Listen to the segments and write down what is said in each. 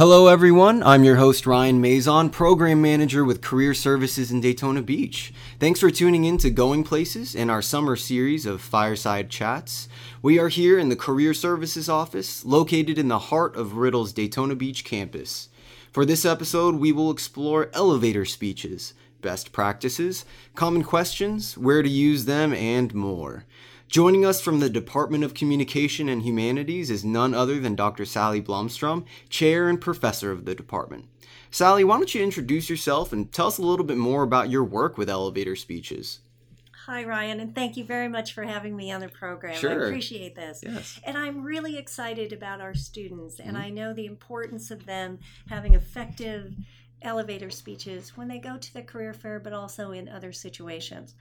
Hello, everyone. I'm your host, Ryan Mazon, Program Manager with Career Services in Daytona Beach. Thanks for tuning in to Going Places in our summer series of fireside chats. We are here in the Career Services office, located in the heart of Riddle's Daytona Beach campus. For this episode, we will explore elevator speeches, best practices, common questions, where to use them, and more. Joining us from the Department of Communication and Humanities is none other than Dr. Sally Blomstrom, Chair and Professor of the department. Sally, why don't you introduce yourself and tell us a little bit more about your work with elevator speeches? Hi, Ryan, and thank you very much for having me on the program. Sure. I appreciate this. Yes. And I'm really excited about our students, and Mhm. I know the importance of them having effective elevator speeches when they go to the career fair, but also in other situations.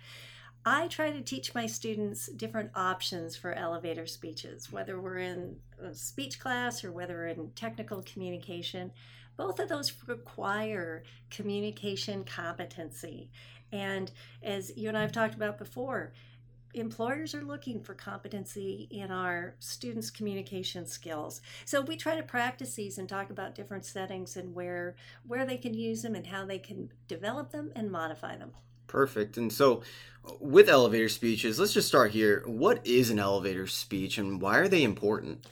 I try to teach my students different options for elevator speeches, whether we're in a speech class or whether we're in technical communication. Both of those require communication competency. And as you and I have talked about before, employers are looking for competency in our students' communication skills. So we try to practice these and talk about different settings and where where they can use them and how they can develop them and modify them. Perfect. And so, with elevator speeches, let's just start here. What is an elevator speech and why are they important?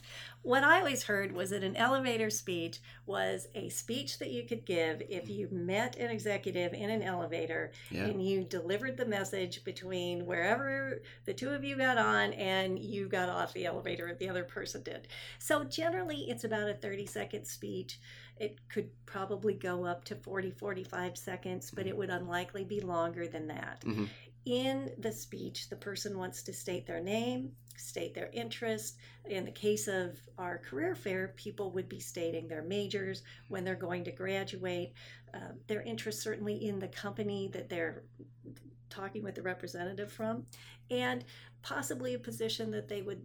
What I always heard was that an elevator speech was a speech that you could give if you met an executive in an elevator Yeah. and you delivered the message between wherever the two of you got on and you got off the elevator, the other person did. So generally, it's about a 30 second speech. It could probably go up to 40, 45 seconds, but it would unlikely be longer than that. Mhm. In the speech, the person wants to state their name, state their interest. In the case of our career fair, people would be stating their majors, when they're going to graduate, uh, their interest certainly in the company that they're talking with the representative from, and possibly a position that they would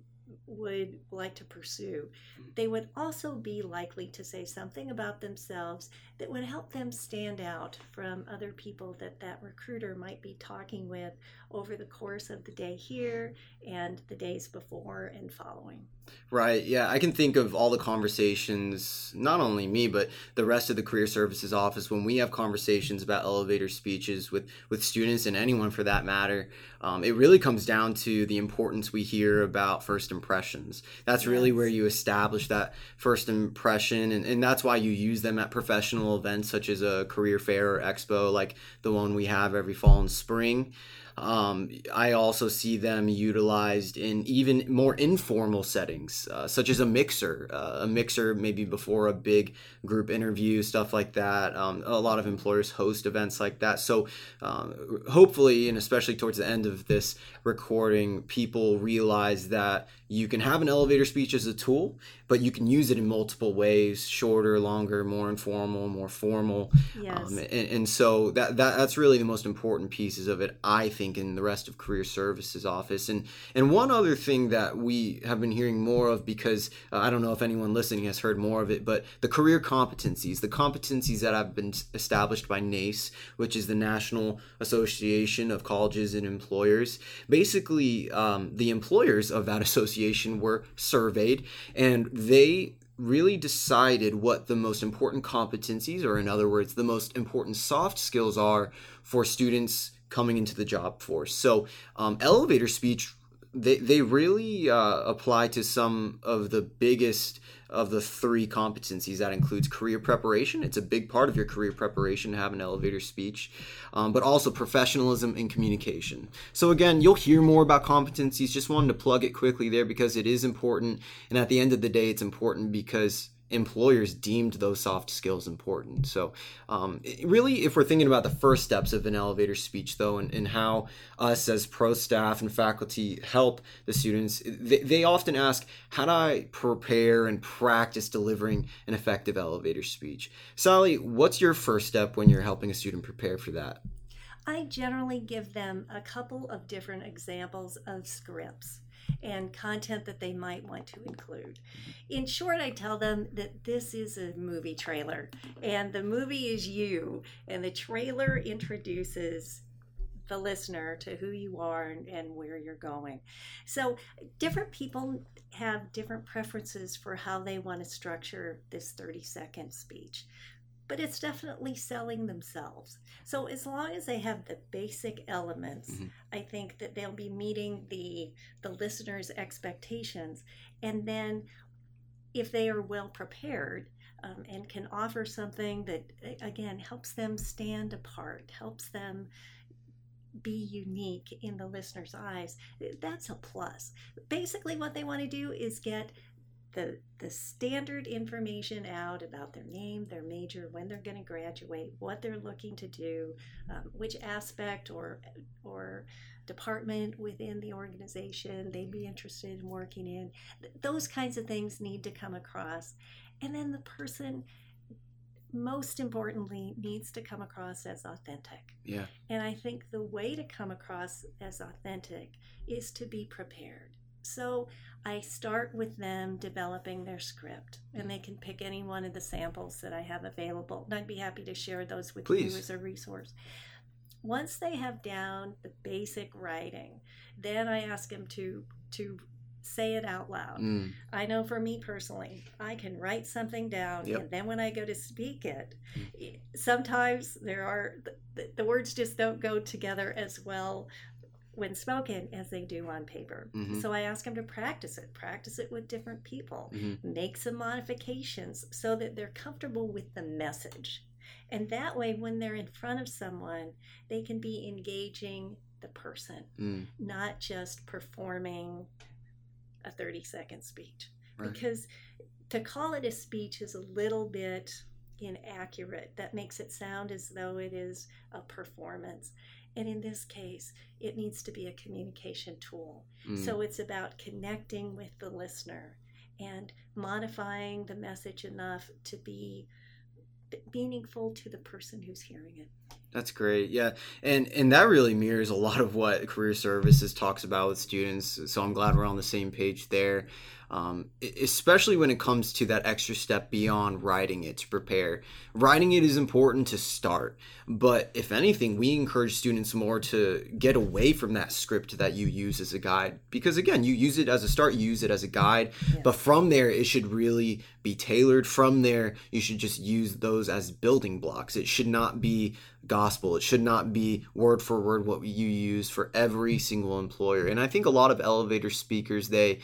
would like to pursue. Mm-hmm. They would also be likely to say something about themselves that would help them stand out from other people that that recruiter might be talking with over the course of the day here and the days before and following. Right. Yeah. I can think of all the conversations, not only me, but the rest of the career services office when we have conversations about elevator speeches with, with students and anyone for that matter. Um, it really comes down to the importance we hear about first impressions. That's really where you establish that first impression. And, and that's why you use them at professional events such as a career fair or expo, like the one we have every fall and spring. Um, I also see them utilized in even more informal settings, uh, such as a mixer, uh, a mixer maybe before a big group interview, stuff like that. Um, a lot of employers host events like that. So um, hopefully, and especially towards the end of this recording, people realize that you can have an elevator speech as a tool, but you can use it in multiple ways shorter, longer, more informal, more formal. Yes. Um, and, and so that, that that's really the most important pieces of it, I think, in the rest of career services office. And and one other thing that we have been hearing more of, because uh, I don't know if anyone listening has heard more of it, but the career competencies, the competencies that have been established by NACE, which is the National Association of Colleges and Employers. Basically, um, the employers of that association were surveyed, and they really decided what the most important competencies, or in other words, the most important soft skills are for students coming into the job force. So, um, elevator speech, they, they really uh, apply to some of the biggest of the three competencies. That includes career preparation. It's a big part of your career preparation to have an elevator speech, um, but also professionalism and communication. So, again, you'll hear more about competencies. Just wanted to plug it quickly there because it is important. And at the end of the day, it's important because employers deemed those soft skills important. So, um, really, if we're thinking about the first steps of an elevator speech, though, and, and how us as pro staff and faculty help the students, they, they often ask, How do I prepare and practice delivering an effective elevator speech? Sally, what's your first step when you're helping a student prepare for that? I generally give them a couple of different examples of scripts and content that they might want to include. In short, I tell them that this is a movie trailer and the movie is you, and the trailer introduces the listener to who you are and, and where you're going. So, different people have different preferences for how they want to structure this 30 second speech but it's definitely selling themselves. So as long as they have the basic elements, mm-hmm. I think that they'll be meeting the the listener's expectations. And then if they are well prepared um, and can offer something that again helps them stand apart, helps them be unique in the listener's eyes, that's a plus. Basically, what they want to do is get the the standard information out about their name, their major, when they're going to graduate, what they're looking to do, um, which aspect or or department within the organization they'd be interested in working in. Those kinds of things need to come across, and then the person. Most importantly, needs to come across as authentic. Yeah. And I think the way to come across as authentic is to be prepared. So I start with them developing their script, and they can pick any one of the samples that I have available. And I'd be happy to share those with Please. you as a resource. Once they have down the basic writing, then I ask them to to say it out loud. Mm. I know for me personally, I can write something down, yep. and then when I go to speak it, mm. sometimes there are the, the, words just don't go together as well when spoken as they do on paper. Mm-hmm. So I ask them to practice it, practice it with different people, mm-hmm. make some modifications so that they're comfortable with the message. And that way, when they're in front of someone, they can be engaging the person, mm. not just performing a 30 second speech. Right. Because to call it a speech is a little bit inaccurate. That makes it sound as though it is a performance. And in this case, it needs to be a communication tool. Mm. So it's about connecting with the listener and modifying the message enough to be meaningful to the person who's hearing it. That's great. Yeah. And and that really mirrors a lot of what career services talks about with students. So I'm glad we're on the same page there um, especially when it comes to that extra step beyond writing it to prepare. Writing it is important to start, but if anything, we encourage students more to get away from that script that you use as a guide because again, you use it as a start, you use it as a guide, yeah. but from there, it should really be tailored. From there, you should just use those as building blocks. It should not be gospel. It should not be word for word what you use for every single employer. And I think a lot of elevator speakers they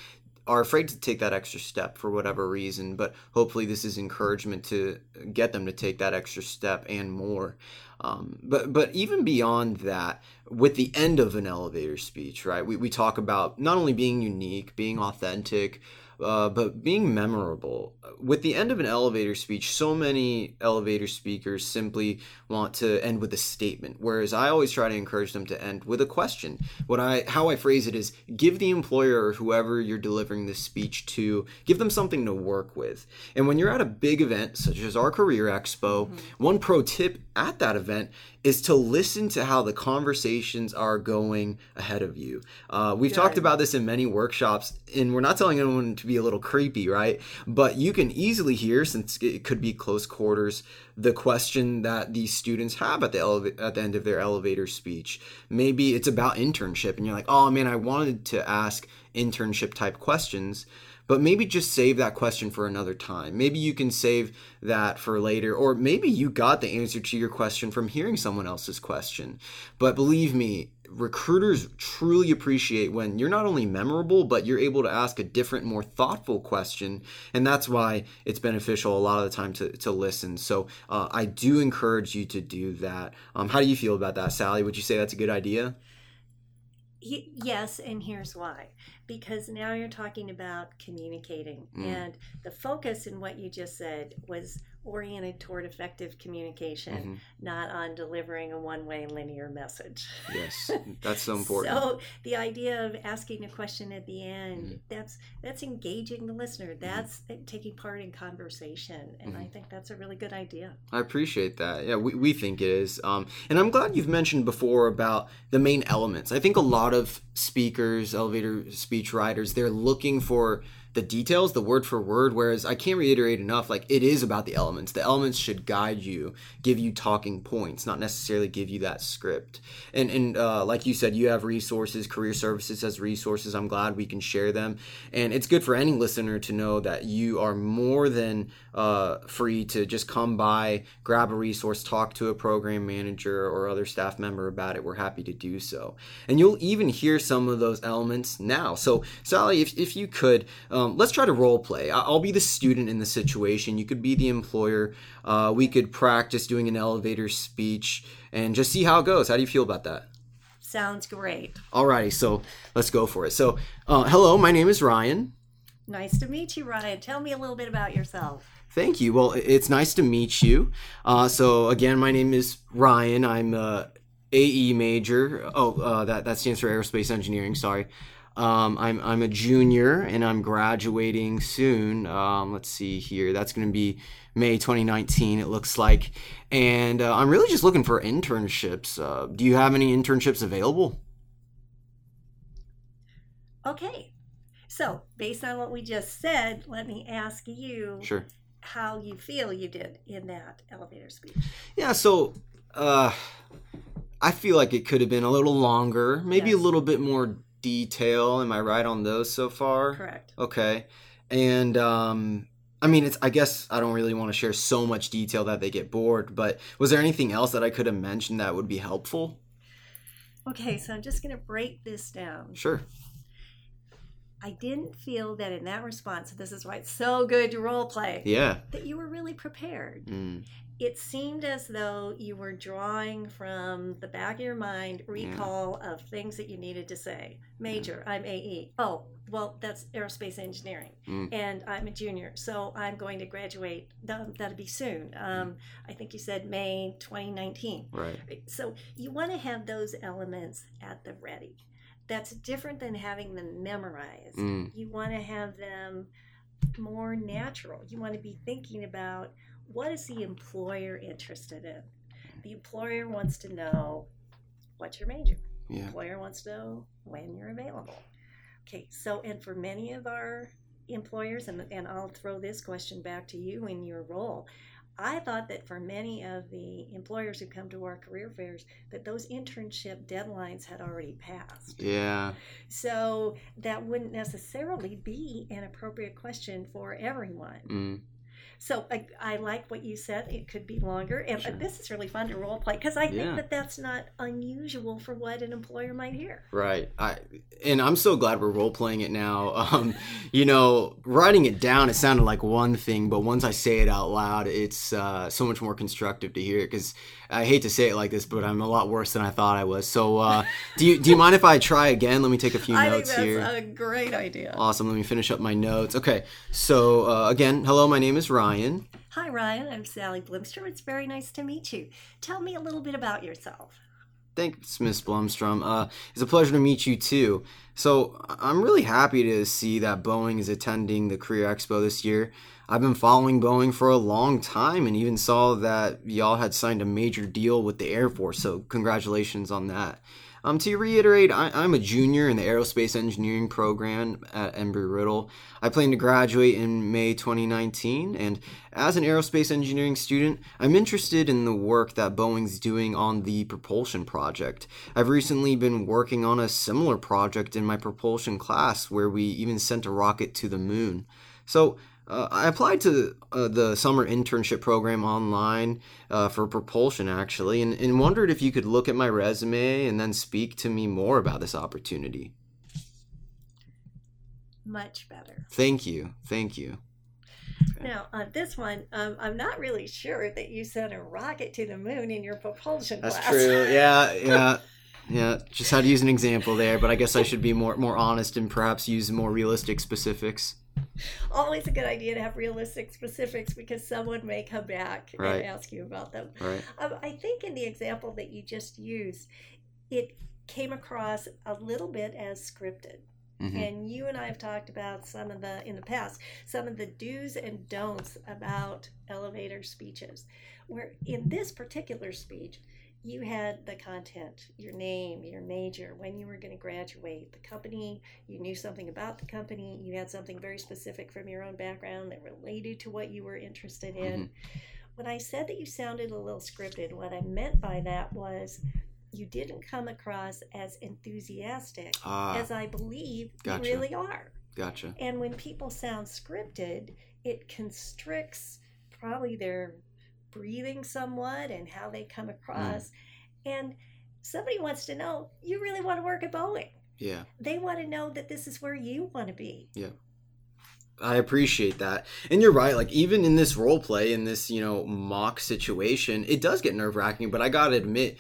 are afraid to take that extra step for whatever reason, but hopefully this is encouragement to get them to take that extra step and more. Um, but but even beyond that, with the end of an elevator speech, right? We, we talk about not only being unique, being authentic, uh, but being memorable. With the end of an elevator speech, so many elevator speakers simply want to end with a statement, whereas I always try to encourage them to end with a question. What I how I phrase it is give the employer or whoever you're delivering this speech to, give them something to work with. And when you're at a big event such as our career expo, mm-hmm. one pro tip at that event is to listen to how the conversations are going ahead of you. Uh, we've Good. talked about this in many workshops, and we're not telling anyone to be a little creepy, right? But you can easily hear, since it could be close quarters, the question that these students have at the at the end of their elevator speech. Maybe it's about internship, and you're like, "Oh man, I wanted to ask internship type questions." but maybe just save that question for another time. Maybe you can save that for later, or maybe you got the answer to your question from hearing someone else's question. But believe me, recruiters truly appreciate when you're not only memorable, but you're able to ask a different, more thoughtful question. And that's why it's beneficial a lot of the time to, to listen. So uh, I do encourage you to do that. Um, how do you feel about that, Sally? Would you say that's a good idea? Yes, and here's why because now you're talking about communicating. Mm. And the focus in what you just said was oriented toward effective communication, mm-hmm. not on delivering a one way linear message. Yes, that's so important. so the idea of asking a question at the end, mm-hmm. that's that's engaging the listener. Mm-hmm. That's mm-hmm. taking part in conversation. And I mm-hmm. think that's a really good idea. I appreciate that. Yeah, we, we think it is. Um, and I'm glad you've mentioned before about the main elements. I think a lot of speakers, elevator speech writers, they're looking for the details, the word for word. Whereas I can't reiterate enough, like it is about the elements. The elements should guide you, give you talking points, not necessarily give you that script. And and uh, like you said, you have resources. Career Services has resources. I'm glad we can share them, and it's good for any listener to know that you are more than uh, free to just come by, grab a resource, talk to a program manager or other staff member about it. We're happy to do so, and you'll even hear some of those elements now. So Sally, if if you could. Um, let's try to role play. I'll be the student in the situation. You could be the employer. Uh, we could practice doing an elevator speech and just see how it goes. How do you feel about that? Sounds great. Alrighty, so let's go for it. So, uh, hello, my name is Ryan. Nice to meet you, Ryan. Tell me a little bit about yourself. Thank you. Well, it's nice to meet you. Uh, so, again, my name is Ryan. I'm a AE major. Oh, uh, that that stands for aerospace engineering. Sorry. Um, I'm, I'm a junior and I'm graduating soon. Um, let's see here. That's going to be May 2019, it looks like. And uh, I'm really just looking for internships. Uh, do you have any internships available? Okay. So, based on what we just said, let me ask you sure. how you feel you did in that elevator speech. Yeah, so uh, I feel like it could have been a little longer, maybe yes. a little bit more detail. Am I right on those so far? Correct. Okay. And um I mean, it's. I guess I don't really want to share so much detail that they get bored. But was there anything else that I could have mentioned that would be helpful? Okay, so I'm just going to break this down. Sure. I didn't feel that in that response. This is why it's so good to role play. Yeah. That you were really prepared. Mm it seemed as though you were drawing from the back of your mind recall yeah. of things that you needed to say. Major, yeah. I'm AE. Oh, well, that's aerospace engineering, mm. and I'm a junior, so I'm going to graduate. That'll, that'll be soon. Um, I think you said May 2019. Right. So you want to have those elements at the ready. That's different than having them memorized. Mm. You want to have them more natural. You want to be thinking about what is the employer interested in? The employer wants to know what's your major. Yeah. The employer wants to know when you're available. Okay, so and for many of our employers, and, and I'll throw this question back to you in your role. I thought that for many of the employers who come to our career fairs, that those internship deadlines had already passed. Yeah. So that wouldn't necessarily be an appropriate question for everyone. Mm. So I, I, like what you said. It could be longer, and sure. this is really fun to role play because I think yeah. that that's not unusual for what an employer might hear. Right. I and I'm so glad we're role playing it now. Um, you know, writing it down, it sounded like one thing, but once I say it out loud, it's uh, so much more constructive to hear it. Because I hate to say it like this, but I'm a lot worse than I thought I was. So, uh, do you do you mind if I try again? Let me take a few I notes think that's here. A great idea. Awesome. Let me finish up my notes. Okay. So uh, again, hello. My name is Ryan. Hi, Ryan. I'm Sally Blomstrom. It's very nice to meet you. Tell me a little bit about yourself. Thanks, Miss Blomstrom. Uh, it's a pleasure to meet you too. So I'm really happy to see that Boeing is attending the Career Expo this year. I've been following Boeing for a long time and even saw that y'all had signed a major deal with the Air Force, so congratulations on that. Um, to reiterate, I, am a junior in the aerospace engineering program at Embry Riddle. I plan to graduate in May 2019, and as an aerospace engineering student, I'm interested in the work that Boeing's doing on the propulsion project. I've recently been working on a similar project in my propulsion class where we even sent a rocket to the moon. So, uh, I applied to uh, the summer internship program online uh, for propulsion, actually, and, and wondered if you could look at my resume and then speak to me more about this opportunity. Much better. Thank you. Thank you. Okay. Now, on this one, um, I'm not really sure that you sent a rocket to the moon in your propulsion That's class. true. Yeah, yeah. Yeah, just had to use an example there, but I guess I should be more more honest and perhaps use more realistic specifics always a good idea to have realistic specifics because someone may come back right. and ask you about them. Right. Um, I think in the example that you just used, it came across a little bit as scripted. Mm-hmm. And you and I have talked about some of the, in the past, some of the do's and don'ts about elevator speeches. Where in this particular speech, you had the content, your name, your major, when you were going to graduate, the company, you knew something about the company, you had something very specific from your own background that related to what you were interested in. Mm-hmm. When I said that you sounded a little scripted, what I meant by that was you didn't come across as enthusiastic ah, as I believe gotcha. you really are. Gotcha. And when people sound scripted, it constricts probably their breathing somewhat and how they come across. Mm. And somebody wants to know, you really want to work at Boeing. Yeah. They want to know that this is where you want to be. Yeah. I appreciate that. And you're right, like even in this role play, in this, you know, mock situation, it does get nerve wracking, but I gotta admit,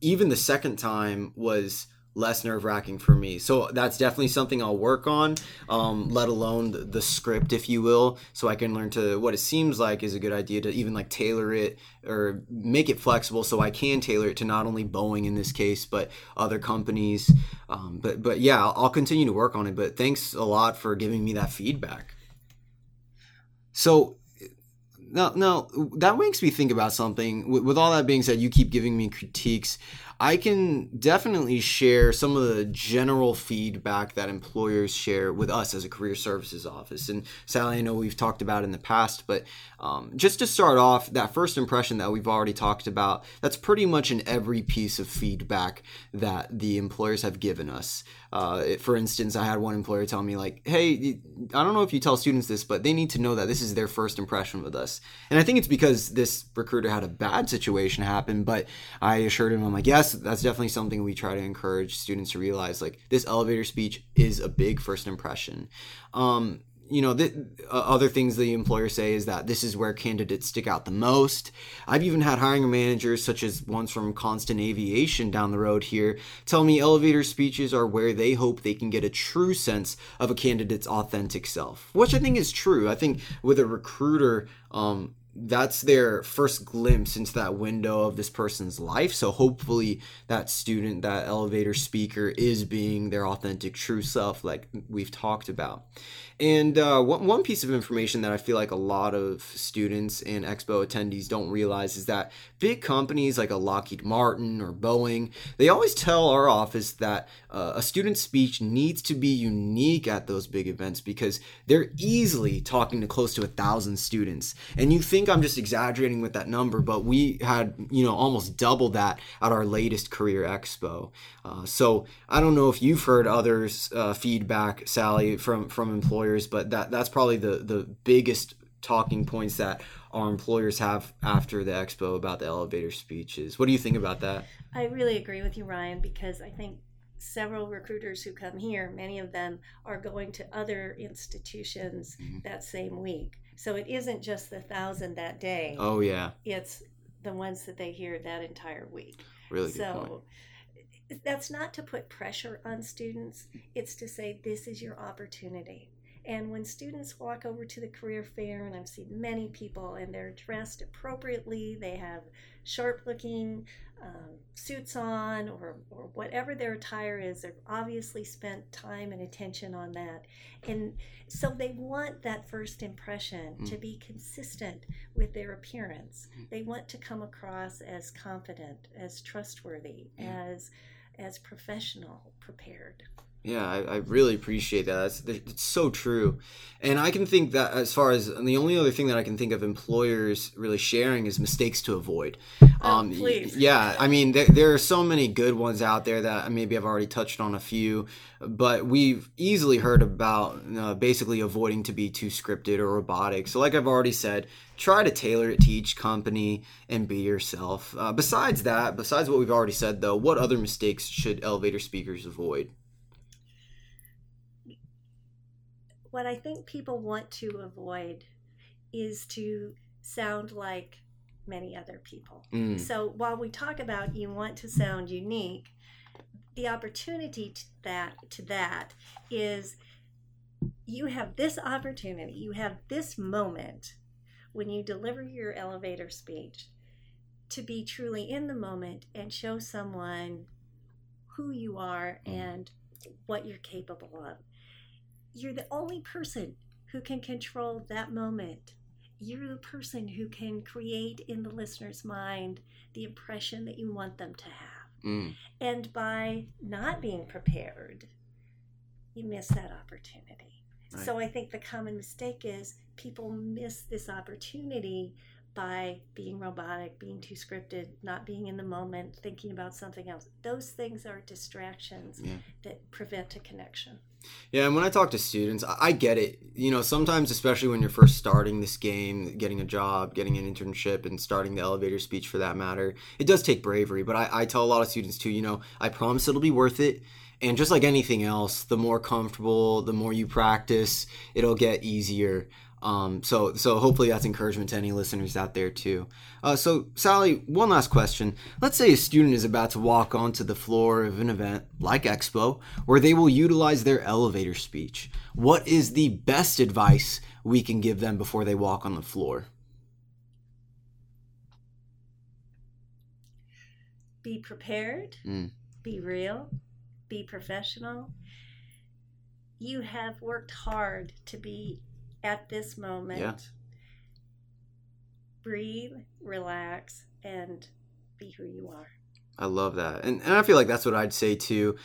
even the second time was less nerve wracking for me. So that's definitely something I'll work on, um, let alone the, the, script, if you will, so I can learn to what it seems like is a good idea to even like tailor it or make it flexible so I can tailor it to not only Boeing in this case, but other companies. Um, but, but yeah, I'll, I'll continue to work on it. But thanks a lot for giving me that feedback. So now, now that makes me think about something. With, with, all that being said, you keep giving me critiques. I can definitely share some of the general feedback that employers share with us as a career services office. And Sally, I know we've talked about in the past, but um, just to start off, that first impression that we've already talked about, that's pretty much in every piece of feedback that the employers have given us. Uh, for instance, I had one employer tell me, like, hey, I don't know if you tell students this, but they need to know that this is their first impression with us. And I think it's because this recruiter had a bad situation happen, but I assured him, I'm like, yes, that's definitely something we try to encourage students to realize. Like, this elevator speech is a big first impression. Um, you know, the, uh, other things the employers say is that this is where candidates stick out the most. I've even had hiring managers, such as ones from Constant Aviation down the road here, tell me elevator speeches are where they hope they can get a true sense of a candidate's authentic self, which I think is true. I think with a recruiter, um, that's their first glimpse into that window of this person's life. So hopefully that student, that elevator speaker is being their authentic true self like we've talked about. And uh, one, one piece of information that I feel like a lot of students and expo attendees don't realize is that big companies like a Lockheed Martin or Boeing, they always tell our office that uh, a student's speech needs to be unique at those big events because they're easily talking to close to a thousand students. And you think I'm just exaggerating with that number, but we had, you know, almost double that at our latest career expo. Uh, so I don't know if you've heard others' uh, feedback, Sally, from, from employers but that that's probably the the biggest talking points that our employers have after the expo about the elevator speeches. What do you think about that? I really agree with you, Ryan, because I think several recruiters who come here, many of them are going to other institutions mm-hmm. that same week. So it isn't just the thousand that day. Oh yeah. It's the ones that they hear that entire week. Really so, point that's not to put pressure on students it's to say this is your opportunity and when students walk over to the career fair, and I've seen many people, and they're dressed appropriately, they have sharp looking um, suits on, or, or whatever their attire is, they've obviously spent time and attention on that. And so they want that first impression mm. to be consistent with their appearance. Mm. They want to come across as confident, as trustworthy, as as professional, prepared. Yeah, I, I, really appreciate that. That's, it's so true. And I can think that as far as the only other thing that I can think of employers really sharing is mistakes to avoid. Oh, um, please. Yeah, I mean, there, there, are so many good ones out there that maybe I've already touched on a few, but we've easily heard about uh, basically avoiding to be too scripted or robotic. So, like I've already said, try to tailor it to each company and be yourself. Uh, besides that, besides what we've already said, though, what other mistakes should elevator speakers avoid? What I think people want to avoid is to sound like many other people. Mm. So while we talk about you want to sound unique, the opportunity to that to that is you have this opportunity, you have this moment when you deliver your elevator speech to be truly in the moment and show someone who you are mm. and what you're capable of you're the only person who can control that moment. you're the person who can create in the listener's mind the impression that you want them to have. Mm. And by not being prepared, you miss that opportunity. Right. So I think the common mistake is people miss this opportunity by being robotic, being too scripted, not being in the moment, thinking about something else. Those things are distractions Yeah. that prevent a connection. Yeah, and when I talk to students, I get it. You know, sometimes, especially when you're first starting this game, getting a job, getting an internship, and starting the elevator speech for that matter, it does take bravery. But I, I tell a lot of students too, you know, I promise it'll be worth it. And just like anything else, the more comfortable, the more you practice, it'll get easier. Um, so, so hopefully that's encouragement to any listeners out there too. Uh, so, Sally, one last question. Let's say a student is about to walk onto the floor of an event like Expo, where they will utilize their elevator speech. What is the best advice we can give them before they walk on the floor? Be prepared, Mm. be real, be professional. You have worked hard to be at this moment. Yeah. Breathe, relax, and be who you are. I love that, and and I feel like that's what I'd say too.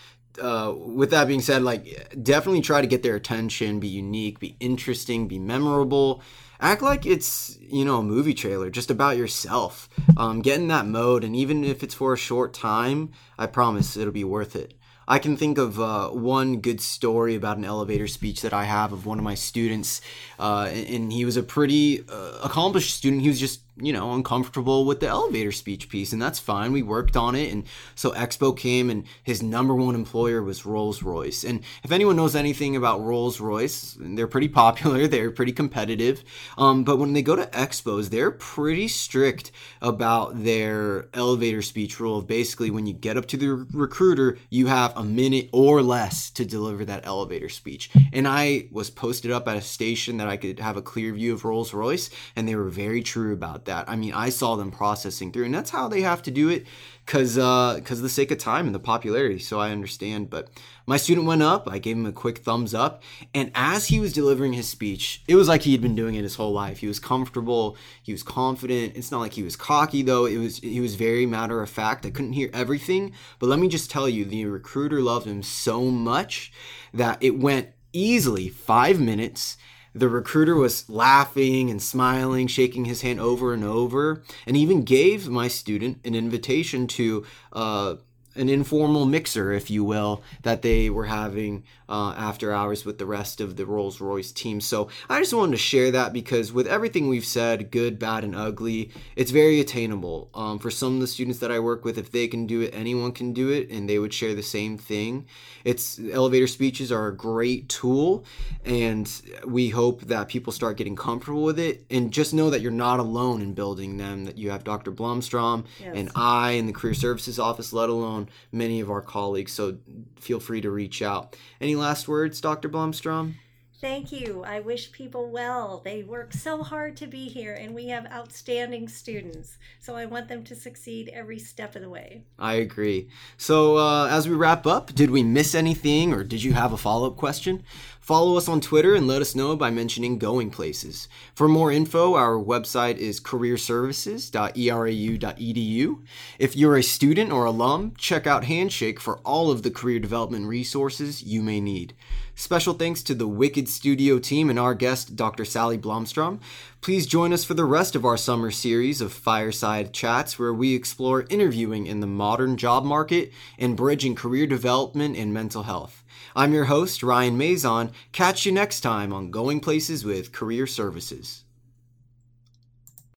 Uh, with that being said, like definitely try to get their attention, be unique, be interesting, be memorable. Act like it's you know a movie trailer, just about yourself. Um, get in that mode, and even if it's for a short time, I promise it'll be worth it. I can think of uh, one good story about an elevator speech that I have of one of my students, uh, and, he was a pretty uh, accomplished student. He was just you know uncomfortable with the elevator speech piece, and that's fine. We worked on it, and so Expo came, and his number one employer was Rolls Royce. And if anyone knows anything about Rolls Royce, they're pretty popular, they're pretty competitive. Um, but when they go to expos, they're pretty strict about their elevator speech rule of basically when you get up to the recruiter, you have a minute or less to deliver that elevator speech. And I was posted up at a station that I could have a clear view of Rolls Royce, and they were very true about that. I mean, I saw them processing through, and that's how they have to do it because uh, cause the sake of time and the popularity. So I understand. But my student went up. I gave him a quick thumbs up. And as he was delivering his speech, it was like he had been doing it his whole life. He was comfortable. He was confident. It's not like he was cocky though. It was he was very matter of fact. I couldn't hear everything, but let me just tell you, the recruiter loved him so much that it went easily five minutes. The recruiter was laughing and smiling, shaking his hand over and over, and even gave my student an invitation to uh, an informal mixer, if you will, that they were having uh, after hours with the rest of the Rolls Royce team. So I just wanted to share that because with everything we've said, good, bad, and ugly, it's very attainable. Um, for some of the students that I work with, if they can do it, anyone can do it, and they would share the same thing. It's elevator speeches are a great tool, and we hope that people start getting comfortable with it. And just know that you're not alone in building them. That you have Dr. Blomstrom Yes. and I in the Career Services Office, let alone many of our colleagues. So feel free to reach out. Any last words, Dr. Blomstrom? Thank you. I wish people well. They work so hard to be here, and we have outstanding students. So I want them to succeed every step of the way. I agree. So, uh, as we wrap up, did we miss anything or did you have a follow up question? Follow us on Twitter and let us know by mentioning Going Places. For more info, our website is careerservices.erau.edu. If you're a student or alum, check out Handshake for all of the career development resources you may need. Special thanks to the Wicked Studio team and our guest, Dr. Sally Blomstrom. Please join us for the rest of our summer series of fireside chats where we explore interviewing in the modern job market and bridging career development and mental health. I'm your host, Ryan Mazon. Catch you next time on Going Places with Career Services.